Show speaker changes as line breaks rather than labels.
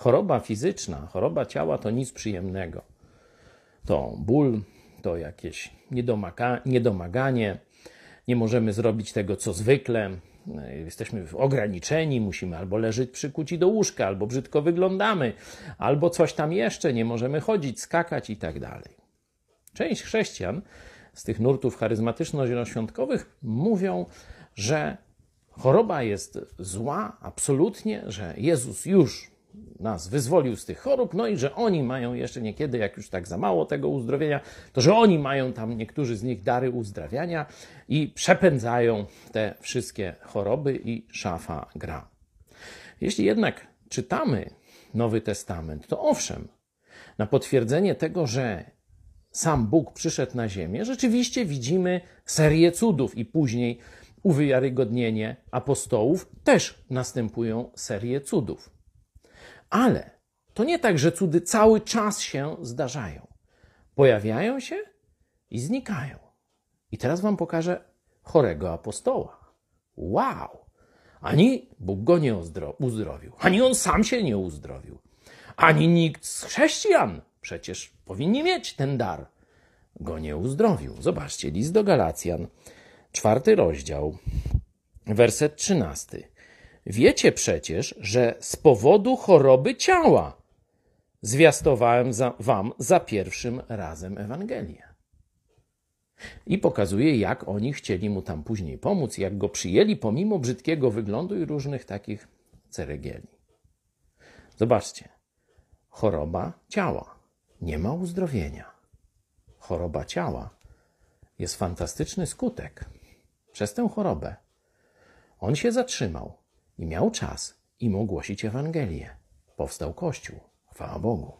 choroba fizyczna, choroba ciała to nic przyjemnego. To ból, to jakieś niedomaga, niedomaganie, nie możemy zrobić tego, co zwykle, jesteśmy ograniczeni, musimy albo leżeć przykuci do łóżka, albo brzydko wyglądamy, albo coś tam jeszcze, nie możemy chodzić, skakać i tak dalej. Część chrześcijan z tych nurtów charyzmatyczno-zieloświątkowych mówią, że choroba jest zła absolutnie, że Jezus już nas wyzwolił z tych chorób, no i że oni mają jeszcze niekiedy, jak już tak za mało tego uzdrowienia, to że oni mają tam niektórzy z nich dary uzdrawiania i przepędzają te wszystkie choroby i szafa gra. Jeśli jednak czytamy Nowy Testament, to owszem, na potwierdzenie tego, że sam Bóg przyszedł na ziemię, rzeczywiście widzimy serię cudów i później uwyjarygodnienie apostołów też następują serie cudów. Ale to nie tak, że cudy cały czas się zdarzają. Pojawiają się i znikają. I teraz wam pokażę chorego apostoła. Wow! Ani Bóg go nie uzdrowił, ani on sam się nie uzdrowił, ani nikt z chrześcijan, przecież powinni mieć ten dar, go nie uzdrowił. Zobaczcie, list do Galacjan, czwarty rozdział, werset trzynasty. Wiecie przecież, że z powodu choroby ciała zwiastowałem za, wam za pierwszym razem Ewangelię. I pokazuje, jak oni chcieli mu tam później pomóc, jak go przyjęli pomimo brzydkiego wyglądu i różnych takich ceregieli. Zobaczcie, choroba ciała, nie ma uzdrowienia. Choroba ciała jest fantastyczny skutek. Przez tę chorobę on się zatrzymał i miał czas im ogłosić Ewangelię. Powstał Kościół. Chwała Bogu.